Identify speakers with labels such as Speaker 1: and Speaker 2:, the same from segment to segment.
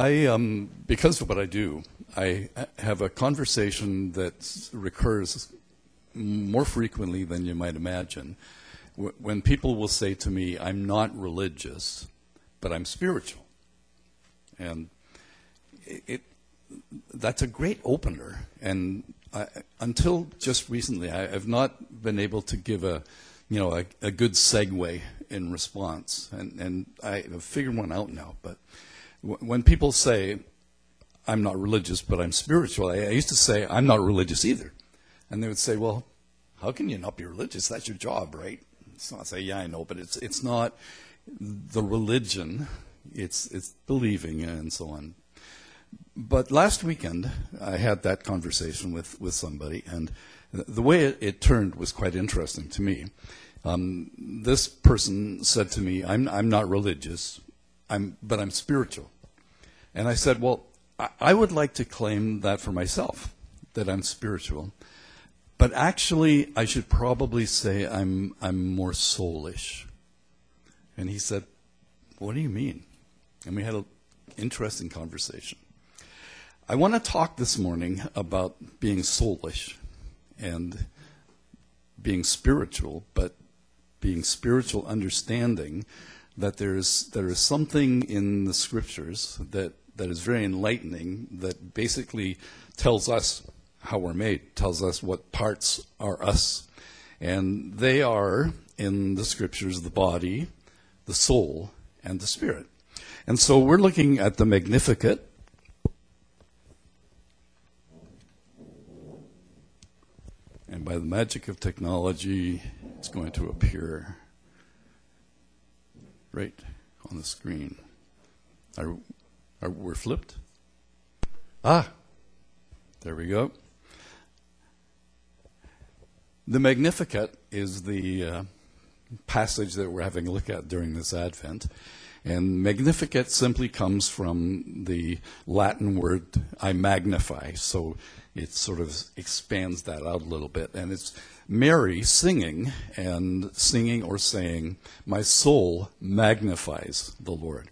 Speaker 1: I, um, because of what I do, I have a conversation that recurs more frequently than you might imagine. When people will say to me, I'm not religious, but I'm spiritual. And it, it that's a great opener. And I, until just recently, I, have not been able to give a, you know, a, a good segue in response. And, and I have figured one out now. But when people say, I'm not religious, but I'm spiritual, I, used to say, I'm not religious either. And they would say, well, how can you not be religious? That's your job, right? So I say, yeah, I know, but it's, it's not the religion. It's, it's believing and so on. But last weekend, I had that conversation with, with somebody, and the way it, it turned was quite interesting to me. Um, this person said to me, I'm, I'm not religious, I'm, but I'm spiritual. And I said, Well, I, would like to claim that for myself, that I'm spiritual. But actually, I should probably say I'm, I'm more soulish. And he said, What do you mean? And we had an interesting conversation. I want to talk this morning about being soulish and being spiritual, but being spiritual understanding that there's there is something in the scriptures that that is very enlightening that basically tells us how we're made, tells us what parts are us. And they are in the scriptures the body, the soul, and the spirit. And so we're looking at the Magnificat. And by the magic of technology, it's going to appear right on the screen. Are, are we're flipped? Ah, there we go. The Magnificat is the uh, passage that we're having a look at during this Advent. And Magnificat simply comes from the Latin word I magnify. So it sort of expands that out a little bit. And it's Mary singing and singing or saying, My soul magnifies the Lord.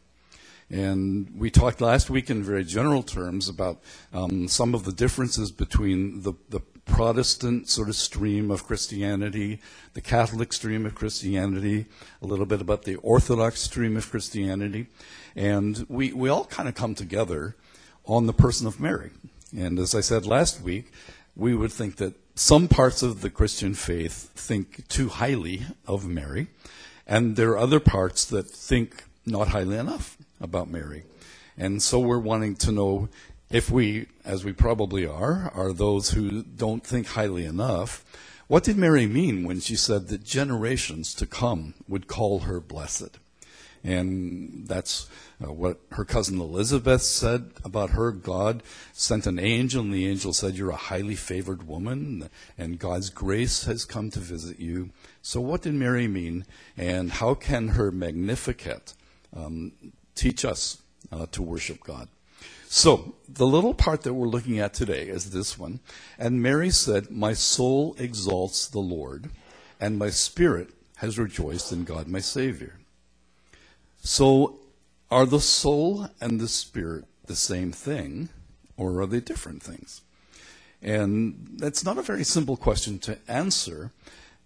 Speaker 1: And we talked last week in very general terms about um, some of the differences between the, the Protestant sort of stream of Christianity, the Catholic stream of Christianity, a little bit about the Orthodox stream of Christianity. And we, we all kind of come together on the person of Mary. And as I said last week, we would think that some parts of the Christian faith think too highly of Mary, and there are other parts that think not highly enough about Mary. And so we're wanting to know if we, as we probably are, are those who don't think highly enough, what did Mary mean when she said that generations to come would call her blessed? And that's uh, what her cousin Elizabeth said about her. God sent an angel, and the angel said, You're a highly favored woman, and God's grace has come to visit you. So, what did Mary mean, and how can her Magnificat um, teach us uh, to worship God? So, the little part that we're looking at today is this one. And Mary said, My soul exalts the Lord, and my spirit has rejoiced in God my Savior. So, are the soul and the spirit the same thing, or are they different things? And that's not a very simple question to answer,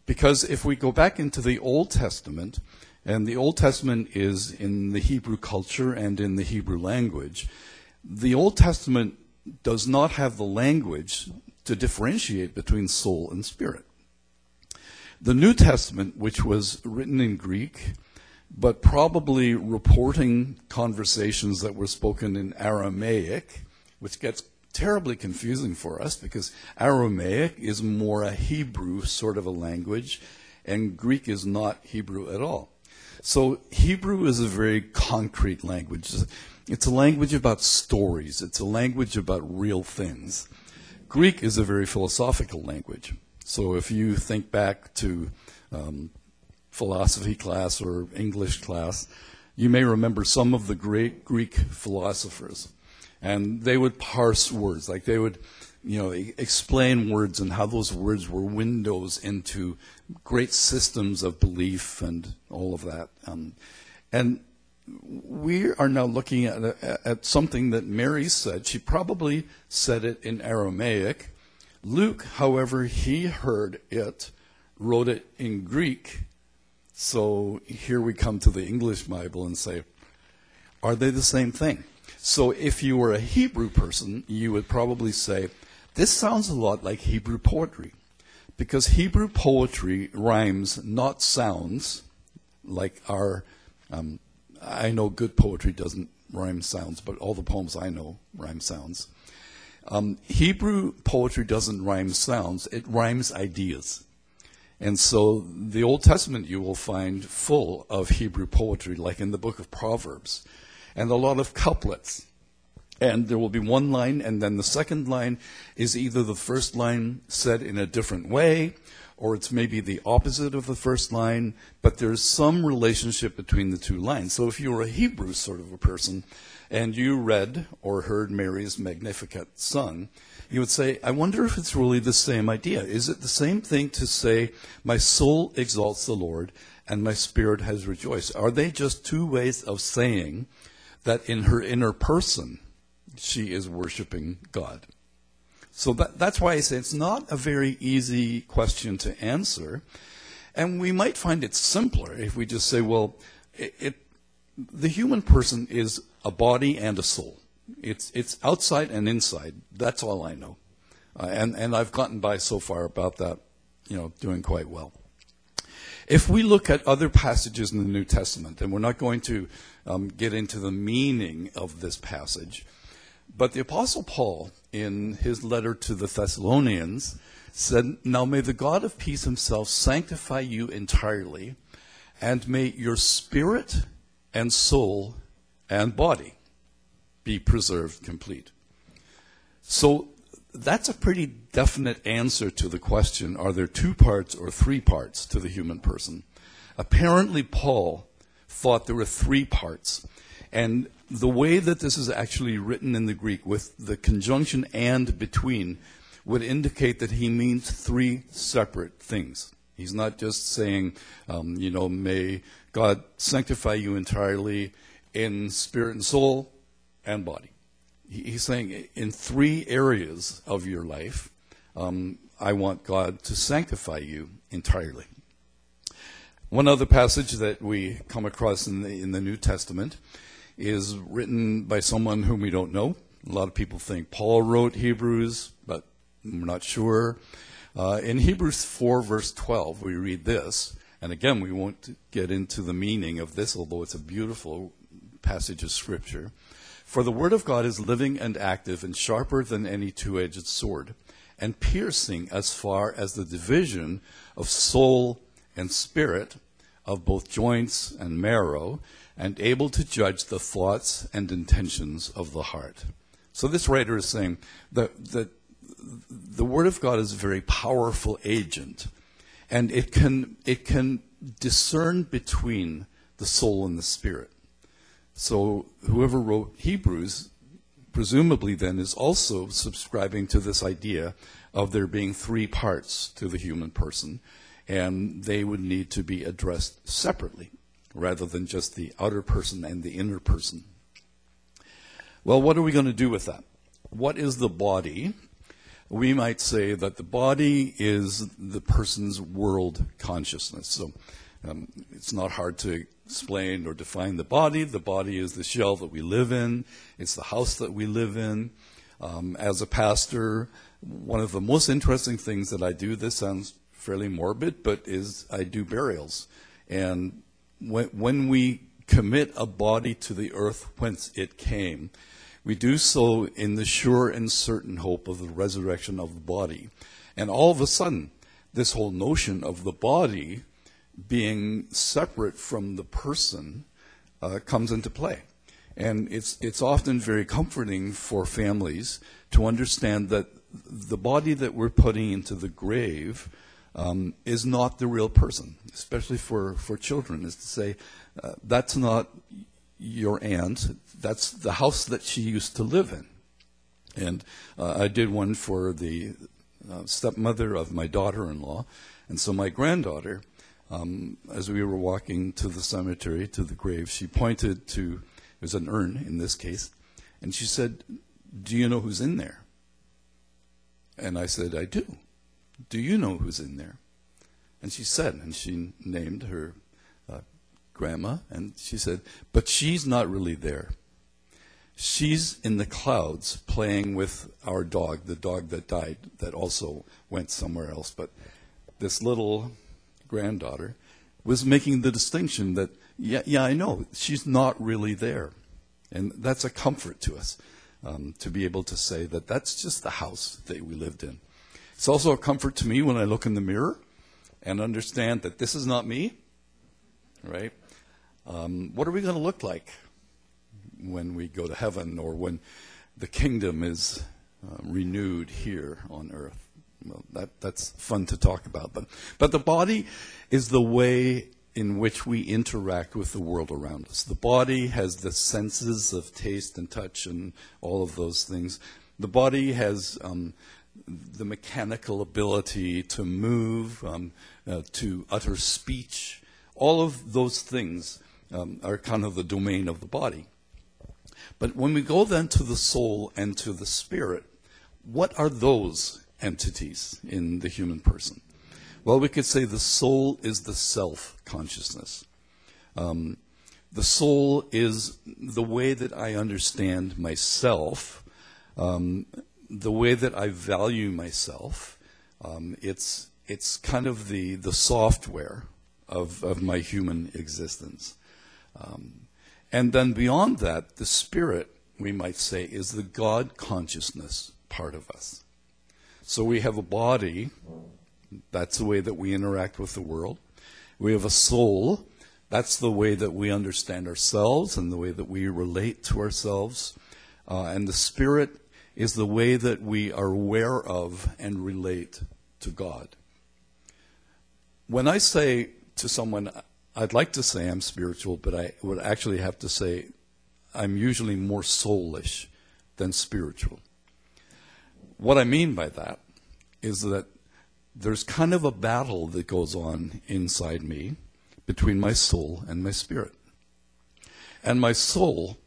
Speaker 1: because if we go back into the Old Testament, and the Old Testament is in the Hebrew culture and in the Hebrew language, the Old Testament does not have the language to differentiate between soul and spirit. The New Testament, which was written in Greek, but probably reporting conversations that were spoken in Aramaic, which gets terribly confusing for us because Aramaic is more a Hebrew sort of a language, and Greek is not Hebrew at all. So Hebrew is a very concrete language. It's a language about stories. It's a language about real things. Greek is a very philosophical language. So if you think back to um, philosophy class or English class, you may remember some of the great Greek philosophers. And they would parse words, like they would, you know, explain words and how those words were windows into great systems of belief and all of that. Um, and we are now looking at, at something that Mary said. She probably said it in Aramaic. Luke, however, he heard it, wrote it in Greek. So here we come to the English Bible and say, are they the same thing? So if you were a Hebrew person, you would probably say, this sounds a lot like Hebrew poetry. Because Hebrew poetry rhymes, not sounds, like our um, I know good poetry doesn't rhyme sounds, but all the poems I know rhyme sounds. Um, Hebrew poetry doesn't rhyme sounds, it rhymes ideas. And so the Old Testament you will find full of Hebrew poetry, like in the book of Proverbs, and a lot of couplets. And there will be one line, and then the second line is either the first line said in a different way, or it's maybe the opposite of the first line, but there's some relationship between the two lines. So if you were a Hebrew sort of a person and you read or heard Mary's Magnificat sung, you would say, I wonder if it's really the same idea. Is it the same thing to say, My soul exalts the Lord and my spirit has rejoiced? Are they just two ways of saying that in her inner person she is worshiping God? So that, that's why I say it's not a very easy question to answer. And we might find it simpler if we just say, well, it, it, the human person is a body and a soul. It's, it's outside and inside. That's all I know. Uh, and, and I've gotten by so far about that, you know, doing quite well. If we look at other passages in the New Testament, and we're not going to um, get into the meaning of this passage, but the Apostle Paul, in his letter to the Thessalonians, said, Now may the God of peace himself sanctify you entirely, and may your spirit and soul and body be preserved complete. So that's a pretty definite answer to the question are there two parts or three parts to the human person? Apparently, Paul thought there were three parts. And the way that this is actually written in the Greek with the conjunction and between would indicate that he means three separate things. He's not just saying, um, you know, may God sanctify you entirely in spirit and soul and body. He's saying in three areas of your life, um, I want God to sanctify you entirely. One other passage that we come across in the, in the New Testament is written by someone whom we don't know. A lot of people think Paul wrote Hebrews, but we're not sure. Uh, in Hebrews 4, verse 12, we read this, and again, we won't get into the meaning of this, although it's a beautiful passage of Scripture. For the Word of God is living and active and sharper than any two edged sword, and piercing as far as the division of soul and spirit, of both joints and marrow, and able to judge the thoughts and intentions of the heart. So this writer is saying that, that the Word of God is a very powerful agent, and it can, it can discern between the soul and the spirit. So whoever wrote Hebrews, presumably then, is also subscribing to this idea of there being three parts to the human person, and they would need to be addressed separately rather than just the outer person and the inner person. Well, what are we going to do with that? What is the body? We might say that the body is the person's world consciousness. So um, it's not hard to explain or define the body. The body is the shell that we live in, it's the house that we live in. Um, as a pastor, one of the most interesting things that I do, this sounds fairly morbid, but is I do burials. And when, when we commit a body to the earth whence it came, we do so in the sure and certain hope of the resurrection of the body. And all of a sudden, this whole notion of the body being separate from the person uh, comes into play. And it's, it's often very comforting for families to understand that the body that we're putting into the grave um, is not the real person, especially for, for children, is to say, uh, that's not your aunt, that's the house that she used to live in. And uh, I did one for the uh, stepmother of my daughter in law. And so my granddaughter, um, as we were walking to the cemetery, to the grave, she pointed to, it was an urn in this case, and she said, Do you know who's in there? And I said, I do. Do you know who's in there? And she said, and she named her uh, grandma, and she said, But she's not really there. She's in the clouds playing with our dog, the dog that died, that also went somewhere else. But this little granddaughter was making the distinction that, yeah, yeah, I know, she's not really there. And that's a comfort to us um, to be able to say that that's just the house that we lived in. It's also a comfort to me when I look in the mirror and understand that this is not me, right? Um, what are we going to look like when we go to heaven or when the kingdom is uh, renewed here on earth? Well, that, that's fun to talk about. But, but the body is the way in which we interact with the world around us. The body has the senses of taste and touch and all of those things. The body has um, the mechanical ability to move, um, uh, to utter speech. All of those things um, are kind of the domain of the body. But when we go then to the soul and to the spirit, what are those entities in the human person? Well, we could say the soul is the self consciousness. Um, the soul is the way that I understand myself, um, the way that I value myself. Um, it's it's kind of the the software of of my human existence, um, and then beyond that, the spirit we might say is the God consciousness part of us. So we have a body that's the way that we interact with the world. We have a soul. That's the way that we understand ourselves and the way that we relate to ourselves. Uh, and the spirit is the way that we are aware of and relate to God. When I say to someone, I'd like to say I'm spiritual, but I would actually have to say I'm usually more soulish than spiritual. What I mean by that is that there's kind of a battle that goes on inside me between my soul and my spirit. And my soul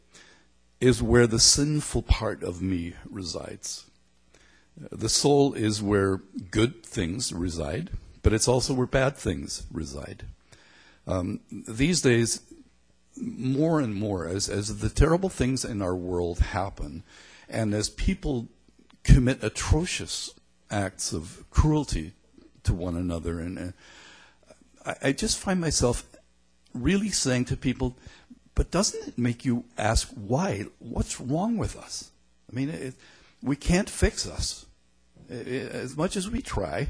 Speaker 1: is where the sinful part of me resides. The soul is where good things reside, but it's also where bad things reside. Um, these days, more and more, as, as the terrible things in our world happen, and as people commit atrocious acts of cruelty to one another. And uh, I, I, just find myself really saying to people, but doesn't it make you ask why? What's wrong with us? I mean, it, we can't fix us. As much as we try,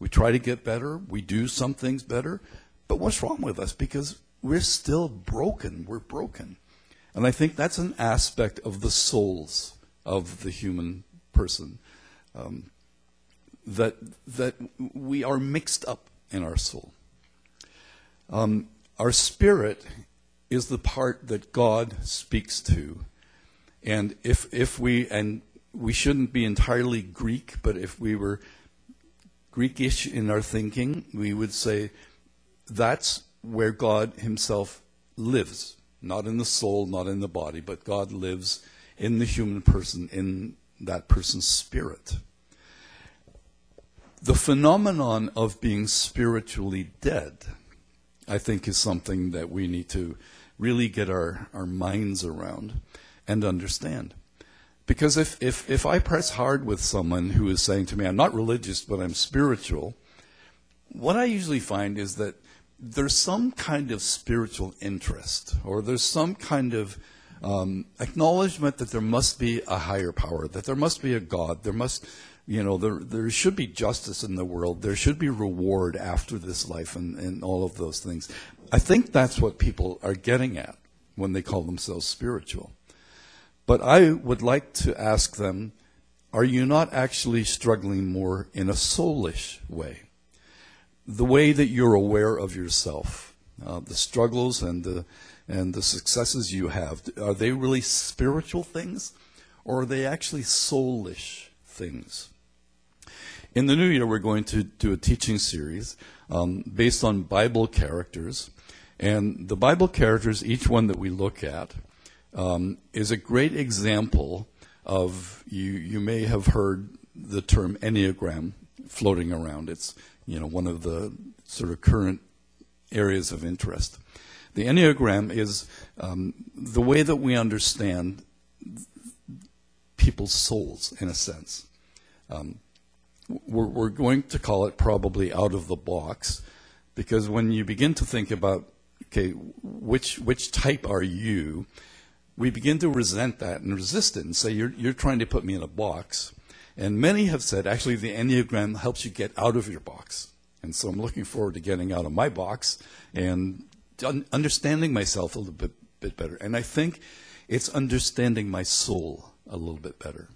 Speaker 1: we try to get better, we do some things better, but what's wrong with us? Because we're still broken. We're broken. And I think that's an aspect of the souls of the human person. Um, that, that we are mixed up in our soul. Um, our spirit is the part that God speaks to. And if, if we, and we shouldn't be entirely Greek, but if we were Greekish in our thinking, we would say that's where God Himself lives. Not in the soul, not in the body, but God lives in the human person, in that person's spirit the phenomenon of being spiritually dead, I think, is something that we need to really get our, our minds around and understand. Because if, if, if I press hard with someone who is saying to me, I'm not religious, but I'm spiritual, what I usually find is that there's some kind of spiritual interest, or there's some kind of um, acknowledgement that there must be a higher power, that there must be a God, there must you know, there, there should be justice in the world. There should be reward after this life and, and all of those things. I think that's what people are getting at when they call themselves spiritual. But I would like to ask them, are you not actually struggling more in a soulish way? The way that you're aware of yourself, uh, the struggles and the, and the successes you have, are they really spiritual things or are they actually soulish things? in the new year, we're going to do a teaching series um, based on Bible characters. And the Bible characters, each one that we look at, um, is a great example of you. You may have heard the term Enneagram floating around. It's you know one of the sort of current areas of interest. The Enneagram is um, the way that we understand people's souls, in a sense. Um, we're, we're, going to call it probably out of the box, because when you begin to think about, okay, which which type are you, we begin to resent that and resist it and say you're you're trying to put me in a box. And many have said actually the Enneagram helps you get out of your box. And so I'm looking forward to getting out of my box and understanding myself a little bit, bit better. And I think it's understanding my soul a little bit better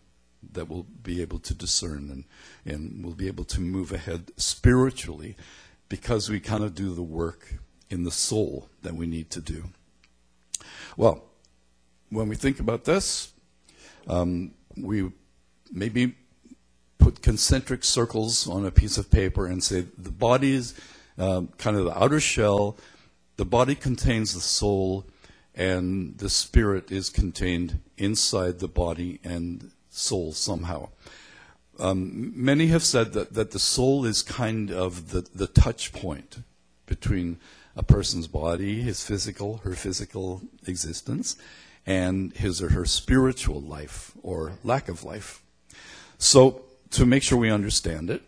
Speaker 1: that we'll be able to discern and, and we'll be able to move ahead spiritually because we kind of do the work in the soul that we need to do. Well, when we think about this, um, we maybe put concentric circles on a piece of paper and say the body is um, kind of the outer shell, the body contains the soul, and the spirit is contained inside the body and soul somehow. Um, many have said that, that the soul is kind of the, the touch point between a person's body, his physical, her physical existence, and his or her spiritual life or lack of life. So, to make sure we understand it,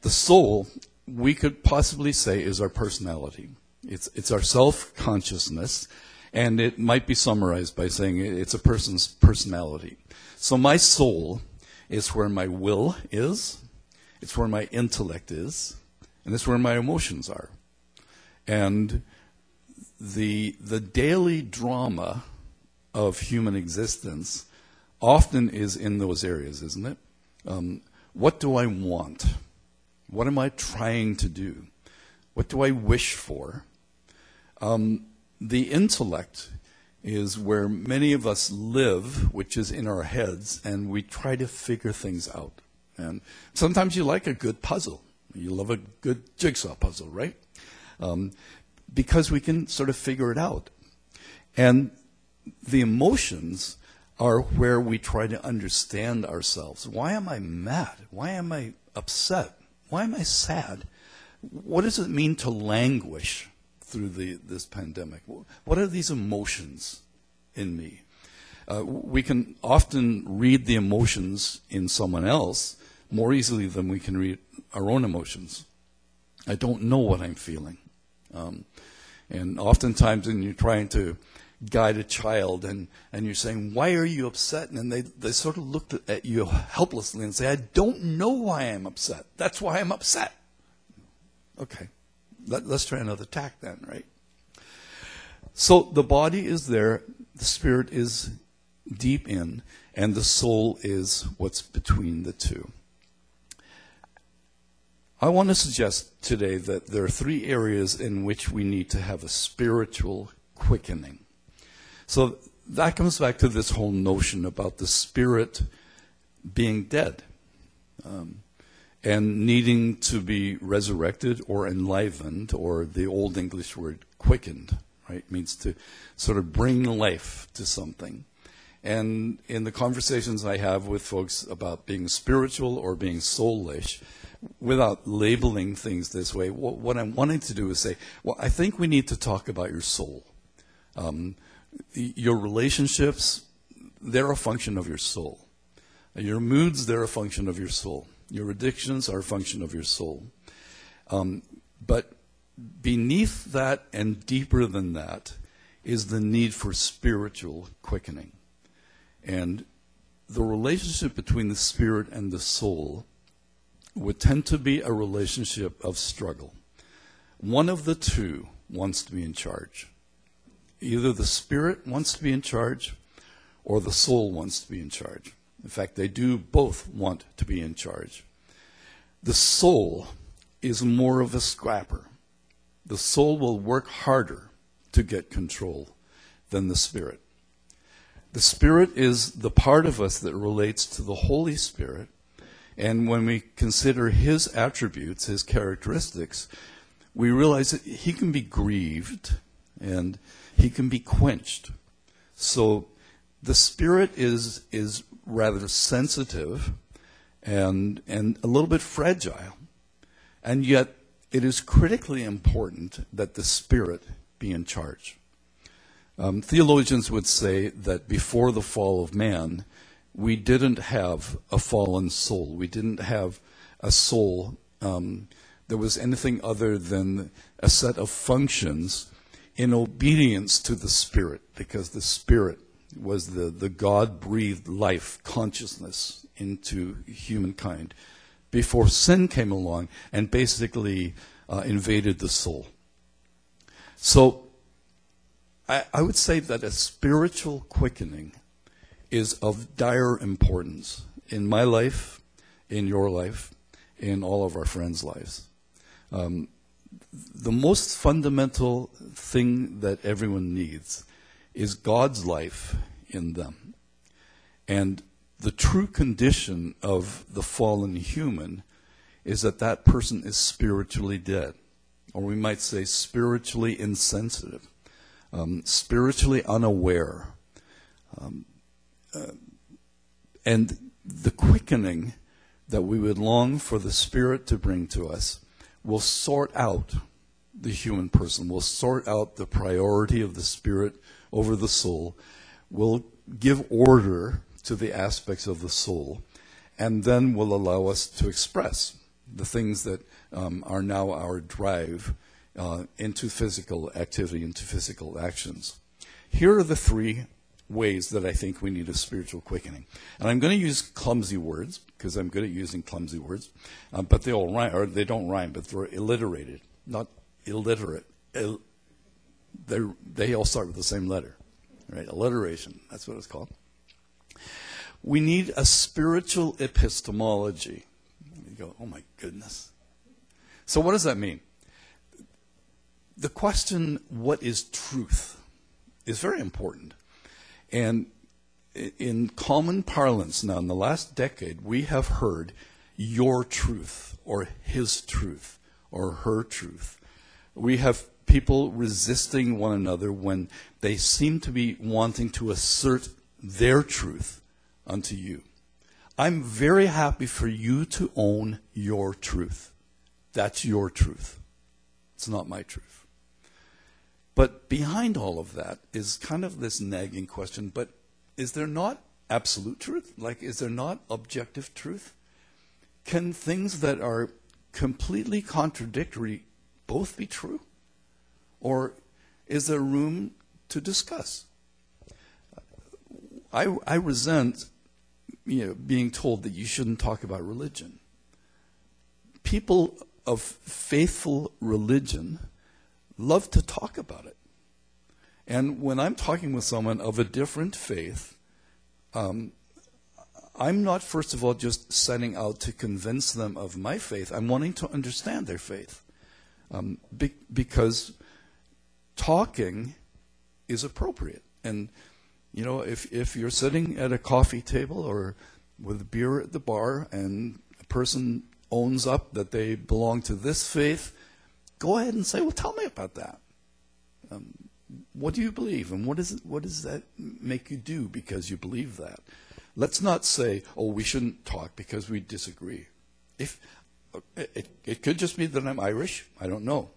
Speaker 1: the soul, we could possibly say, is our personality. It's, it's our self consciousness, and it might be summarized by saying it's a person's personality. So, my soul is where my will is, it's where my intellect is, and it's where my emotions are. And the, the daily drama of human existence often is in those areas, isn't it? Um, what do I want? What am I trying to do? What do I wish for? Um, the intellect is where many of us live, which is in our heads, and we try to figure things out. And sometimes you like a good puzzle. You love a good jigsaw puzzle, right? Um, because we can sort of figure it out. And the emotions are where we try to understand ourselves. Why am I mad? Why am I upset? Why am I sad? What does it mean to languish through the, this pandemic? What are these emotions in me? Uh, we can often read the emotions in someone else more easily than we can read our own emotions. I don't know what I'm feeling. Um, and oftentimes, when you're trying to guide a child and, and you're saying, Why are you upset? And they, they sort of look at you helplessly and say, I don't know why I'm upset. That's why I'm upset. Okay, Let, let's try another tack then, right? So the body is there, the spirit is deep in, and the soul is what's between the two. I want to suggest today that there are three areas in which we need to have a spiritual quickening. So that comes back to this whole notion about the spirit being dead um, and needing to be resurrected or enlivened, or the old English word quickened, right? Means to sort of bring life to something. And in the conversations I have with folks about being spiritual or being soulish, without labeling things this way, what, what, I'm wanting to do is say, well, I think we need to talk about your soul. Um, your relationships, they're a function of your soul. Your moods, they're a function of your soul. Your addictions are a function of your soul. Um, but beneath that and deeper than that is the need for spiritual quickening. And the relationship between the spirit and the soul would tend to be a relationship of struggle. One of the two wants to be in charge. Either the spirit wants to be in charge or the soul wants to be in charge. In fact, they do both want to be in charge. The soul is more of a scrapper. The soul will work harder to get control than the spirit. The spirit is the part of us that relates to the Holy Spirit And when we consider his attributes, his characteristics, we realize that he can be grieved and he can be quenched. So the spirit is is rather sensitive and and a little bit fragile. And yet it is critically important that the spirit be in charge. Um, theologians would say that before the fall of man, we didn't have a fallen soul. We didn't have a soul um, that was anything other than a set of functions in obedience to the Spirit, because the Spirit was the, the God breathed life, consciousness into humankind before sin came along and basically uh, invaded the soul. So I, I would say that a spiritual quickening is of dire importance in my life, in your life, in all of our friends' lives. Um, the most fundamental thing that everyone needs is God's life in them. And the true condition of the fallen human is that that person is spiritually dead, or we might say spiritually insensitive, um, spiritually unaware. Um, uh, and the quickening that we would long for the Spirit to bring to us will sort out the human person, will sort out the priority of the Spirit over the soul, will give order to the aspects of the soul, and then will allow us to express the things that um, are now our drive uh, into physical activity, into physical actions. Here are the three ways that I think we need a spiritual quickening. And I'm going to use clumsy words because I'm good at using clumsy words, um, but they all rhyme, or they don't rhyme, but they're alliterated, not illiterate. Ill, they all start with the same letter, right? Alliteration. That's what it's called. We need a spiritual epistemology. You go, oh my goodness. So what does that mean? The question, what is truth, is very important. And in common parlance now, in the last decade, we have heard your truth or his truth or her truth. We have people resisting one another when they seem to be wanting to assert their truth unto you. I'm very happy for you to own your truth. That's your truth. It's not my truth. But behind all of that is kind of this nagging question but is there not absolute truth? Like, is there not objective truth? Can things that are completely contradictory both be true? Or is there room to discuss? I, I resent you know, being told that you shouldn't talk about religion. People of faithful religion love to talk about it. And when I'm talking with someone of a different faith, um, I'm not, first of all, just setting out to convince them of my faith. I'm wanting to understand their faith. Um, be- because talking is appropriate. And, you know, if, if you're sitting at a coffee table or with beer at the bar and a person owns up that they belong to this faith, go ahead and say, well, tell me about that. Um, what do you believe? And what, is it, what does that make you do because you believe that? Let's not say, oh, we shouldn't talk because we disagree. If it, it could just be that I'm Irish, I don't know.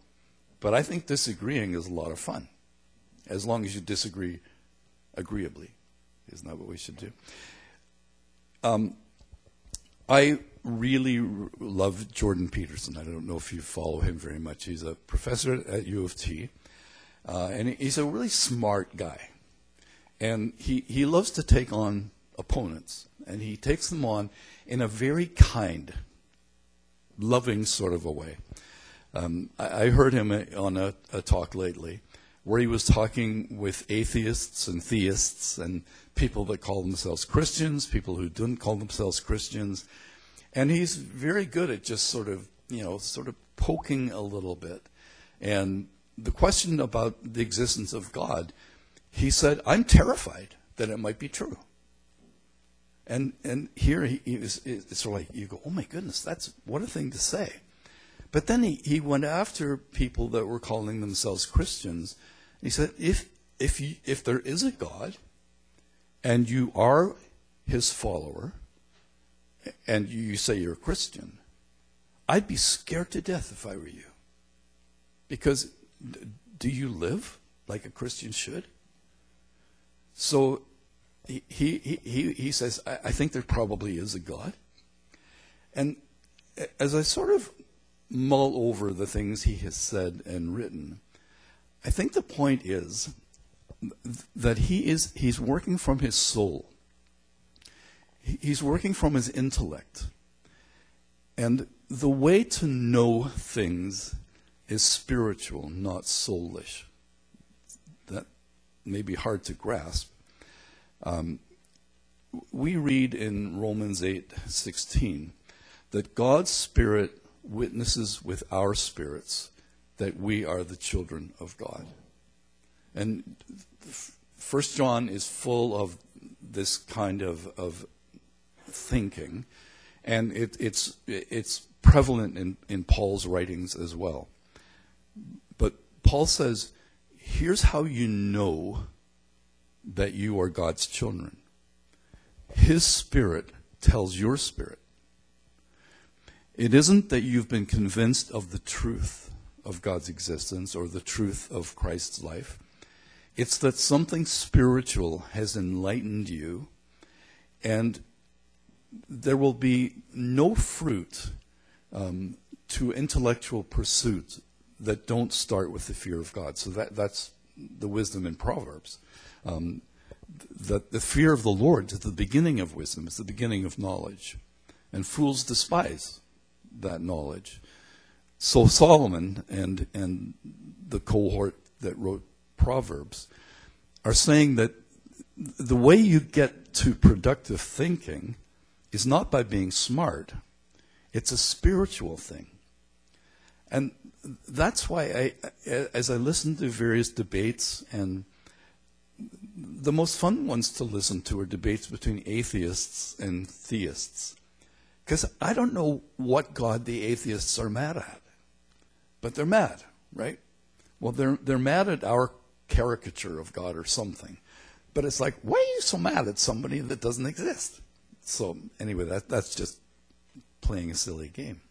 Speaker 1: But I think disagreeing is a lot of fun, as long as you disagree agreeably. Isn't that what we should do? Um, I really love Jordan Peterson. I don't know if you follow him very much. He's a professor at U of T, uh, and he's a really smart guy. And he, he loves to take on opponents, and he takes them on in a very kind, loving sort of a way. Um, I, I, heard him on a, a talk lately where he was talking with atheists and theists and people that call themselves Christians, people who didn't call themselves Christians, and he's very good at just sort of, you know, sort of poking a little bit. And the question about the existence of God, he said, I'm terrified that it might be true. And, and here he, he was, it's sort of like, you go, oh my goodness, that's what a thing to say. But then he, he went after people that were calling themselves Christians. He said, if, if, you, if there is a God and you are his follower and you say you're a Christian, I'd be scared to death if I were you. Because do you live like a Christian should? So he, he, he, he says, I, I think there probably is a God. And as I sort of mull over the things he has said and written, I think the point is that he is he's working from his soul. He's working from his intellect. And the way to know things is spiritual, not soulish. That may be hard to grasp. Um, we read in Romans 8:16 that God's Spirit witnesses with our spirits that we are the children of God. And First John is full of this kind of, of thinking, and it, it's it's prevalent in, in Paul's writings as well. But Paul says, here's how you know that you are God's children. His Spirit tells your spirit. It isn't that you've been convinced of the truth of God's existence or the truth of Christ's life. It's that something spiritual has enlightened you, and there will be no fruit um, to intellectual pursuit that don't start with the fear of God. So that, that's the wisdom in Proverbs. Um, that the fear of the Lord is the beginning of wisdom, it's the beginning of knowledge. And fools despise that knowledge. So Solomon and, and the cohort that wrote Proverbs are saying that the way you get to productive thinking is not by being smart, it's a spiritual thing. And that's why I, as I listen to various debates, and the most fun ones to listen to are debates between atheists and theists. Because I don't know what God the atheists are mad at, but they're mad, right? Well, they're, they're mad at our caricature of God or something. But it's like, why are you so mad at somebody that doesn't exist? So, anyway, that, that's just playing a silly game.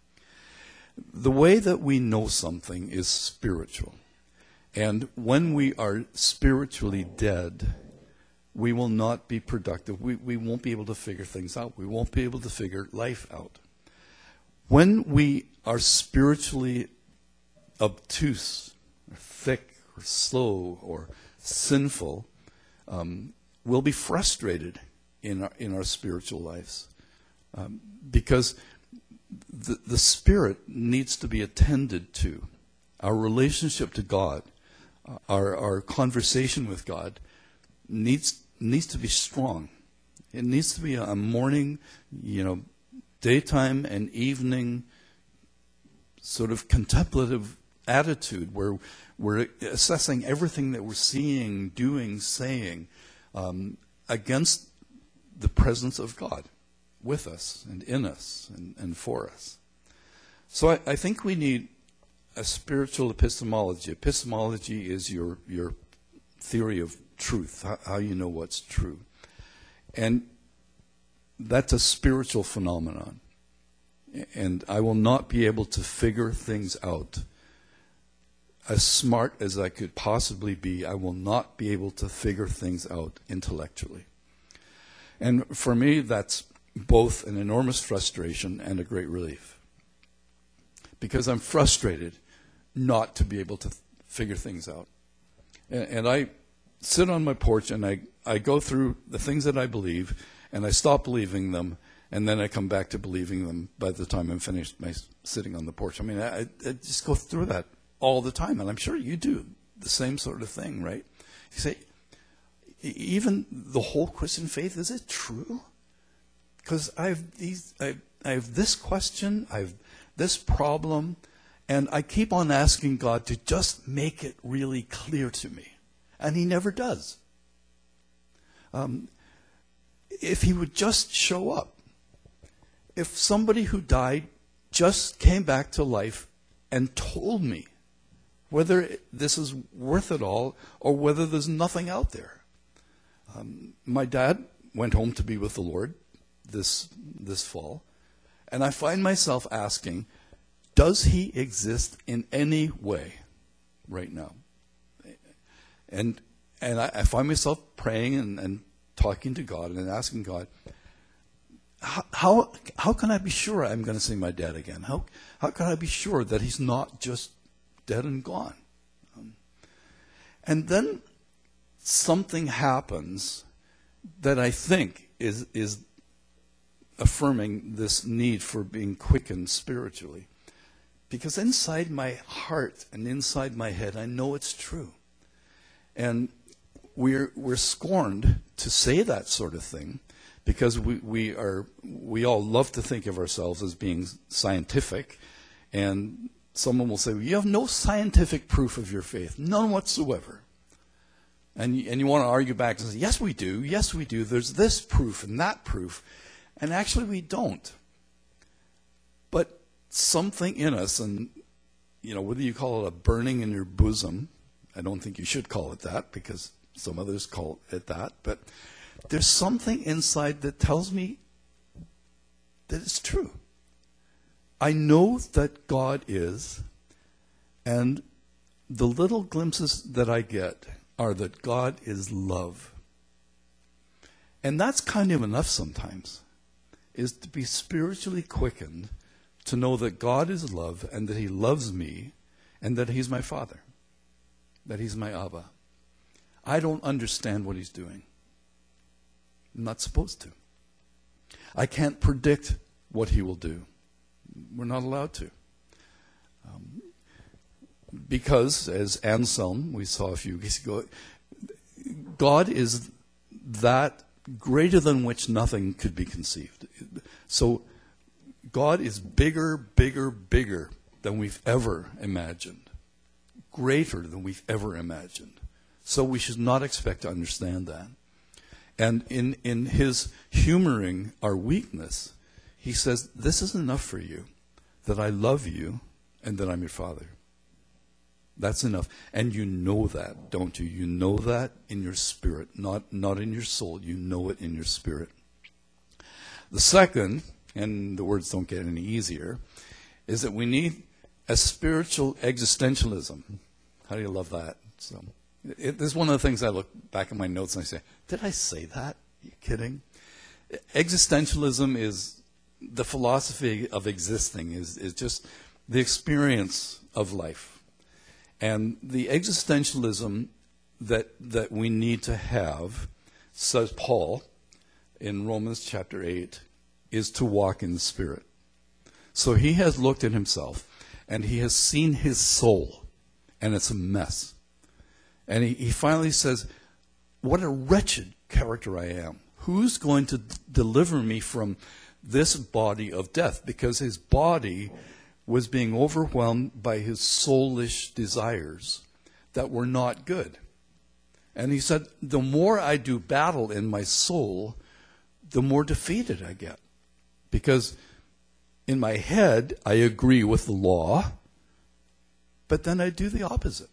Speaker 1: The way that we know something is spiritual. And when we are spiritually dead, we will not be productive. We, we won't be able to figure things out. We won't be able to figure life out. When we are spiritually obtuse, or thick, or slow or sinful um, will be frustrated in our, in our spiritual lives um, because the, the spirit needs to be attended to. Our relationship to God, uh, our, our conversation with God needs, needs to be strong. It needs to be a morning, you know, daytime and evening sort of contemplative attitude where we're assessing everything that we're seeing, doing, saying um, against the presence of God with us and in us and, and for us. So I, I, think we need a spiritual epistemology. Epistemology is your, your theory of truth, how, how you know what's true. And that's a spiritual phenomenon. And I will not be able to figure things out as smart as I could possibly be, I will not be able to figure things out intellectually. And for me, that's both an enormous frustration and a great relief. Because I'm frustrated not to be able to figure things out. And, and I sit on my porch and I, I go through the things that I believe and I stop believing them and then I come back to believing them by the time I'm finished my sitting on the porch. I mean, I, I just go through that all the time, and I'm sure you do the same sort of thing, right? You say, even the whole Christian faith, is it true? Because I have these, I, I have this question, I have this problem, and I keep on asking God to just make it really clear to me, and He never does. Um, if he would just show up. If somebody who died just came back to life and told me whether this is worth it all or whether there's nothing out there. Um, my dad went home to be with the Lord this this fall, and I find myself asking, does he exist in any way right now? And and I, I find myself praying and, and talking to God and asking God, how, how, can I be sure I'm going to see my dad again? How, how can I be sure that he's not just dead and gone? Um, and then something happens that I think is, is affirming this need for being quickened spiritually. Because inside my heart and inside my head, I know it's true. And we're, we're scorned to say that sort of thing because we, we, are, we all love to think of ourselves as being scientific. And someone will say, well, You have no scientific proof of your faith, none whatsoever. And you, and you want to argue back and say, Yes, we do. Yes, we do. There's this proof and that proof. And actually, we don't. But something in us, and you know, whether you call it a burning in your bosom, I don't think you should call it that because some others call it that, but there's something inside that tells me that it's true. I know that God is, and the little glimpses that I get are that God is love. And that's kind of enough sometimes, is to be spiritually quickened to know that God is love and that He loves me and that He's my Father, that He's my Abba. I don't understand what he's doing. I'm not supposed to. I can't predict what he will do. We're not allowed to. Um, because, as Anselm, we saw a few weeks ago, God is that greater than which nothing could be conceived. So, God is bigger, bigger, bigger than we've ever imagined, greater than we've ever imagined. So we should not expect to understand that. And in, in his humoring our weakness, he says, This is enough for you that I love you and that I'm your father. That's enough. And you know that, don't you? You know that in your spirit, not, not in your soul. You know it in your spirit. The second, and the words don't get any easier, is that we need a spiritual existentialism. How do you love that? So, it, this is one of the things I look back at my notes and I say, did I say that? Are you kidding? Existentialism is the philosophy of existing, is, is just the experience of life. And the existentialism that, that we need to have, says Paul in Romans chapter 8, is to walk in the Spirit. So he has looked at himself and he has seen his soul, and it's a mess. And he, he finally says, What a wretched character I am. Who's going to deliver me from this body of death? Because his body was being overwhelmed by his soulish desires that were not good. And he said, The more I do battle in my soul, the more defeated I get. Because in my head, I agree with the law, but then I do the opposite.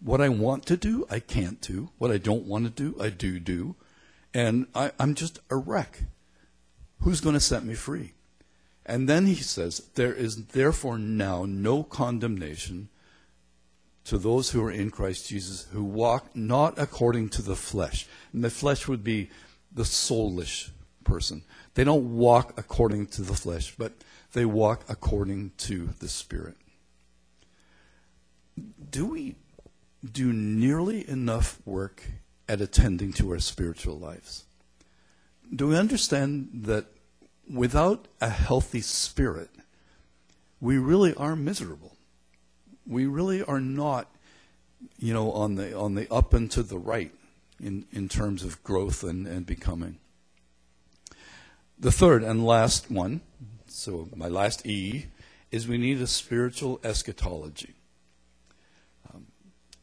Speaker 1: What I want to do, I can't do. What I don't want to do, I do do. And I, I'm just a wreck. Who's going to set me free? And then he says, There is therefore now no condemnation to those who are in Christ Jesus, who walk not according to the flesh. And the flesh would be the soulish person. They don't walk according to the flesh, but they walk according to the Spirit. Do we do nearly enough work at attending to our spiritual lives. Do we understand that without a healthy spirit, we really are miserable? We really are not, you know, on the on the up and to the right in, in terms of growth and, and becoming. The third and last one, so my last E, is we need a spiritual eschatology. Um,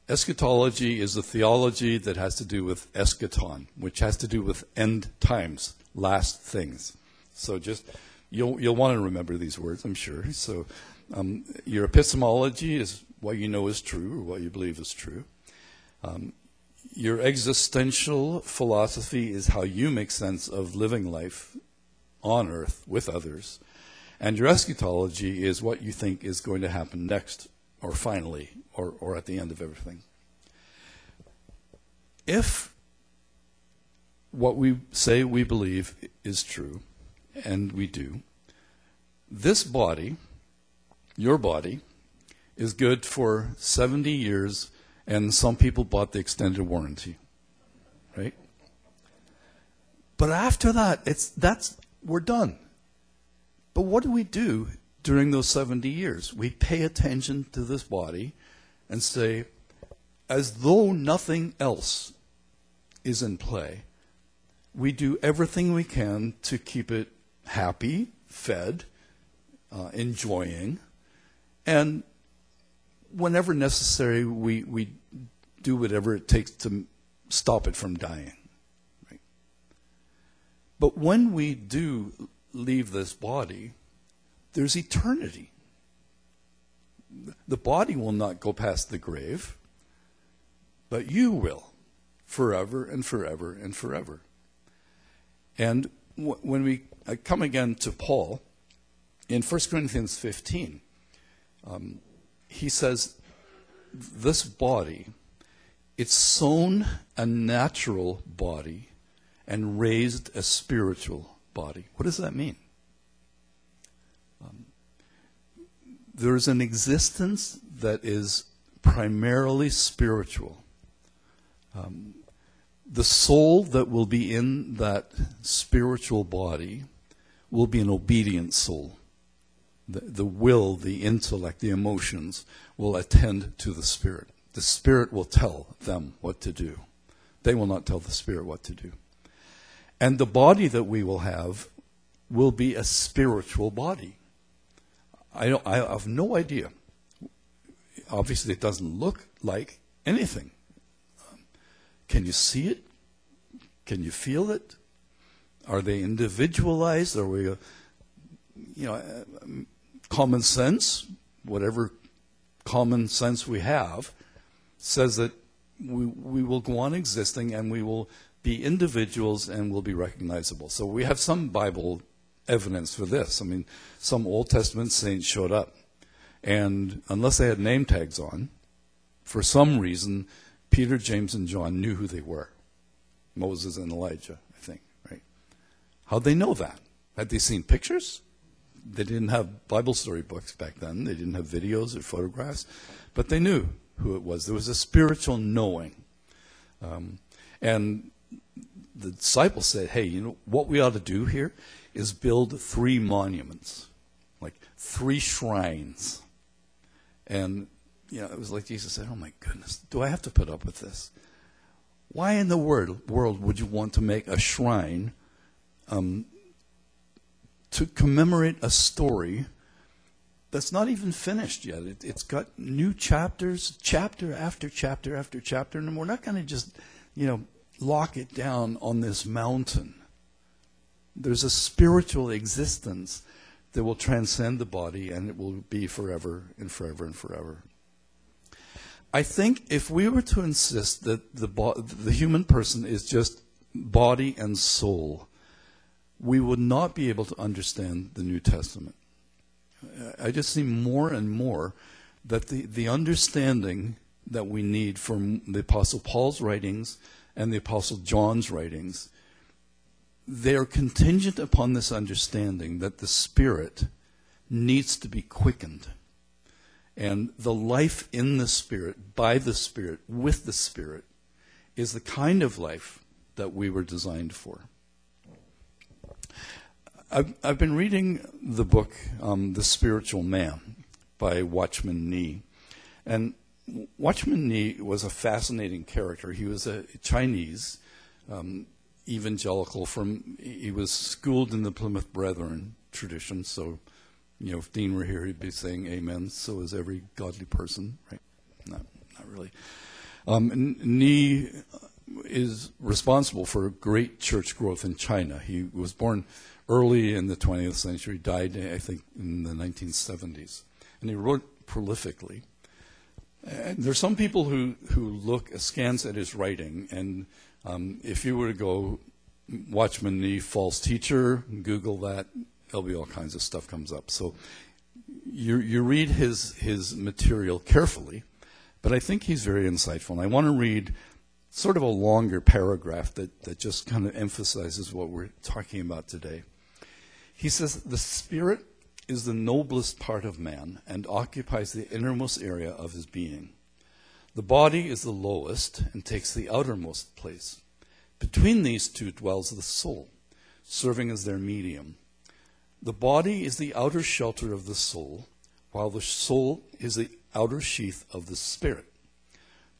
Speaker 1: eschatology is a theology that has to do with eschaton, which has to do with end times, last things. So just you'll you'll want to remember these words, I'm sure. So um, your epistemology is what you know is true or what you believe is true. Um, your existential philosophy is how you make sense of living life on earth with others. And your eschatology is what you think is going to happen next or finally or, or at the end of everything. If what we say we believe is true, and we do, this body, your body, is good for 70 years, and some people bought the extended warranty, right? But after that, it's that's we're done. But what do we do during those 70 years? We pay attention to this body and say, as though nothing else is in play, we do everything we can to keep it happy, fed, uh, enjoying, and whenever necessary, we, we do whatever it takes to stop it from dying. Right? But when we do leave this body, there's eternity. The body will not go past the grave, but you will, forever and forever and forever. And w- when we come again to Paul, in 1 Corinthians 15, um, he says, This body, it's sown a natural body and raised a spiritual body. What does that mean? Um, there's an existence that is primarily spiritual. Um, the soul that will be in that spiritual body will be an obedient soul. The, the will, the intellect, the emotions will attend to the Spirit. The Spirit will tell them what to do. They will not tell the Spirit what to do. And the body that we will have will be a spiritual body. I, I have no idea. Obviously, it doesn't look like anything. Can you see it? Can you feel it? Are they individualized? Are we, uh, you know, uh, common sense, whatever common sense we have, says that we, we will go on existing and we will be individuals and will be recognizable. So we have some Bible evidence for this. I mean, some Old Testament saints showed up, and unless they had name tags on, for some reason, Peter, James, and John knew who they were Moses and Elijah? How'd they know that? Had they seen pictures? They didn't have Bible story books back then, they didn't have videos or photographs, but they knew who it was. There was a spiritual knowing. Um, and the disciples said, hey, you know, what we ought to do here is build three monuments, like three shrines. And you know, it was like Jesus said, "Oh my goodness, do I have to put up with this? Why in the world, world would you want to make a shrine um, to commemorate a story that's not even finished yet? It, has got new chapters, chapter after chapter after chapter, and we're not going to just, you know, lock it down on this mountain. There's a spiritual existence that will transcend the body, and it will be forever and forever and forever. I think if we were to insist that the, the human person is just body and soul, we would not be able to understand the New Testament. I just see more and more that the, the understanding that we need from the Apostle Paul's writings and the Apostle John's writings, they are contingent upon this understanding that the Spirit needs to be quickened. And the life in the Spirit, by the Spirit, with the Spirit, is the kind of life that we were designed for. I've, I've been reading the book, um, The Spiritual Man, by Watchman Nee. And Watchman Nee was a fascinating character. He was a Chinese um, evangelical from, he was schooled in the Plymouth Brethren tradition, so you know, if Dean were here, he'd be saying amen. So is every godly person, right? Not, not really. Um, Nee is responsible for great church growth in China. He was born early in the 20th century, died, I think, in the 1970s. And he wrote prolifically. And there's some people who, who look askance at his writing, and um, if you were to go Watchman Nee, false teacher, Google that, there'll be all kinds of stuff comes up. So you, you read his, his material carefully, but I think he's very insightful. And I want to read sort of a longer paragraph that, that just kind of emphasizes what we're talking about today. He says, The Spirit is the noblest part of man and occupies the innermost area of his being. The body is the lowest and takes the outermost place. Between these two dwells the soul, serving as their medium. The body is the outer shelter of the soul, while the soul is the outer sheath of the spirit.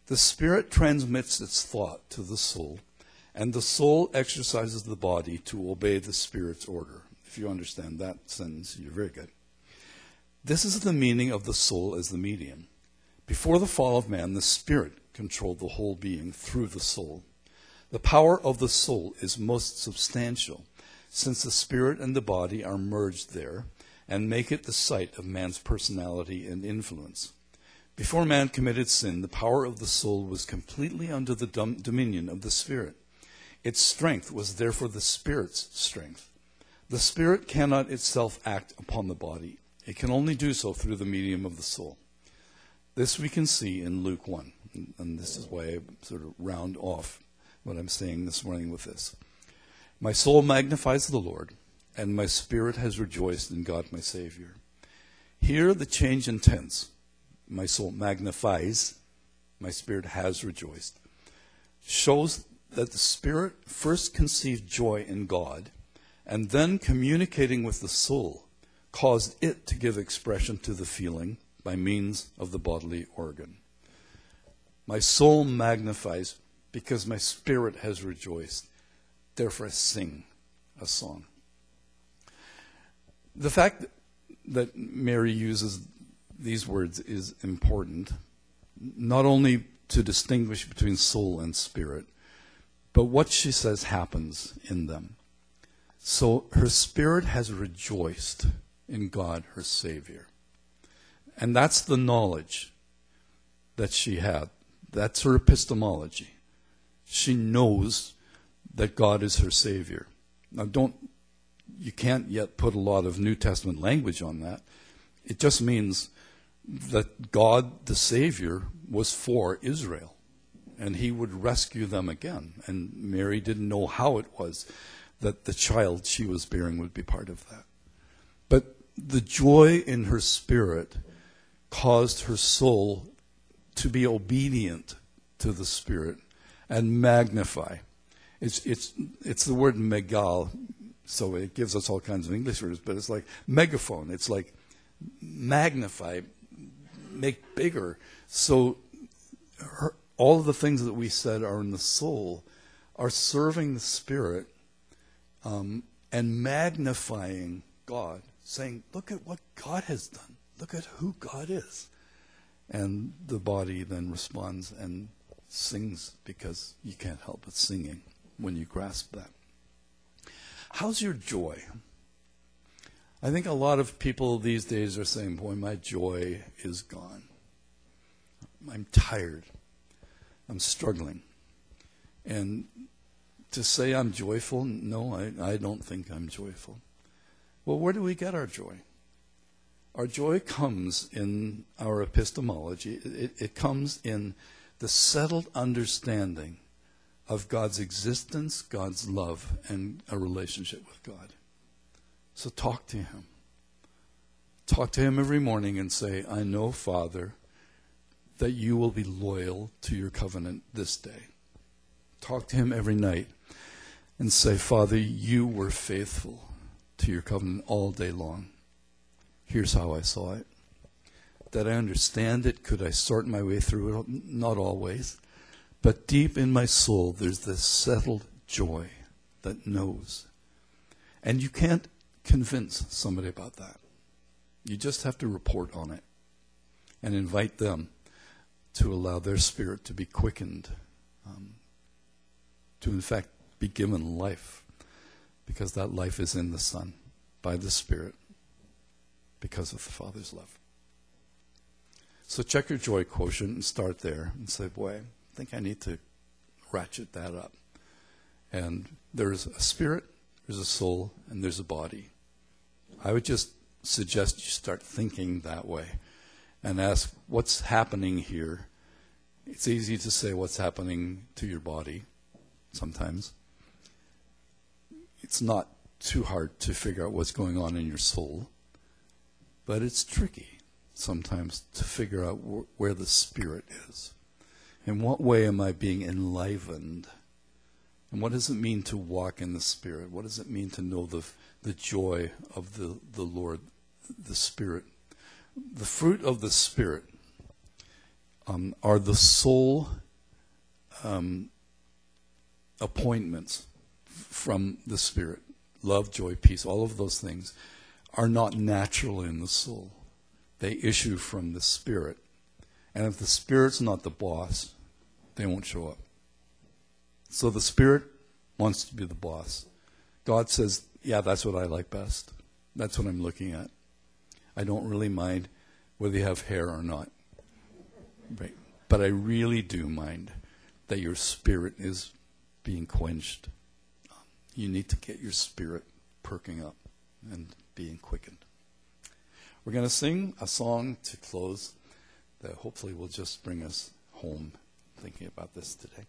Speaker 1: The spirit transmits its thought to the soul, and the soul exercises the body to obey the spirit's order. You understand that sentence, you're very good. This is the meaning of the soul as the medium. Before the fall of man, the spirit controlled the whole being through the soul. The power of the soul is most substantial, since the spirit and the body are merged there and make it the site of man's personality and influence. Before man committed sin, the power of the soul was completely under the dom- dominion of the spirit. Its strength was therefore the spirit's strength. The spirit cannot itself act upon the body, it can only do so through the medium of the soul. This we can see in Luke 1, and this is why I sort of round off what I'm saying this morning with this. My soul magnifies the Lord, and my spirit has rejoiced in God my Savior. Here, the change in tense. My soul magnifies, my spirit has rejoiced. Shows that the spirit first conceived joy in God, and then communicating with the soul caused it to give expression to the feeling by means of the bodily organ. My soul magnifies because my spirit has rejoiced. Therefore, I sing a song. The fact that Mary uses these words is important, not only to distinguish between soul and spirit, but what she says happens in them. So her spirit has rejoiced in God, her Savior. And that's the knowledge that she had. That's her epistemology she knows that God is her Savior. Now, don't, you can't yet put a lot of New Testament language on that. It just means that God, the Savior, was for Israel, and he would rescue them again. And Mary didn't know how it was that the child she was bearing would be part of that. But the joy in her spirit caused her soul to be obedient to the Spirit and magnify. It's, it's, it's the word megal, so it gives us all kinds of English words, but it's like megaphone. It's like magnify, make bigger. So her, all of the things that we said are in the soul are serving the Spirit um, and magnifying God, saying, Look at what God has done. Look at who God is. And the body then responds and sings because you can't help but singing when you grasp that. How's your joy? I think a lot of people these days are saying, Boy, my joy is gone. I'm tired. I'm struggling. And to say I'm joyful, no, I, I don't think I'm joyful. Well, where do we get our joy? Our joy comes in our epistemology, it, it comes in the settled understanding of God's existence, God's love, and a relationship with God. So talk to Him. Talk to Him every morning and say, I know, Father, that you will be loyal to your covenant this day. Talk to Him every night and say, Father, you were faithful to your covenant all day long. Here's how I saw it that I understand it? Could I sort my way through it? Not always. But deep in my soul, there's this settled joy that knows. And you can't convince somebody about that. You just have to report on it and invite them to allow their spirit to be quickened um, to, in fact, be given life because that life is in the Son by the Spirit because of the Father's love. So check your joy quotient and start there and say, boy, I think I need to ratchet that up. And there's a spirit, there's a soul, and there's a body. I would just suggest you start thinking that way and ask what's happening here. It's easy to say what's happening to your body sometimes. It's not too hard to figure out what's going on in your soul, but it's tricky sometimes to figure out wh- where the spirit is. In what way am I being enlivened? And what does it mean to walk in the Spirit? What does it mean to know the, the joy of the, the Lord, the Spirit? The fruit of the Spirit um, are the soul um, appointments from the Spirit. Love, joy, peace, all of those things are not natural in the soul. They issue from the Spirit. And if the Spirit's not the boss, they won't show up. So the Spirit wants to be the boss. God says, Yeah, that's what I like best. That's what I'm looking at. I don't really mind whether you have hair or not. Right. But I really do mind that your spirit is being quenched. You need to get your spirit perking up and being quickened. We're going to sing a song to close that hopefully will just bring us home thinking about this today.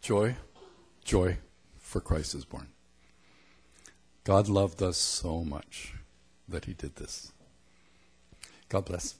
Speaker 1: Joy, joy, for Christ is born. God loved us so much that he did this. God bless.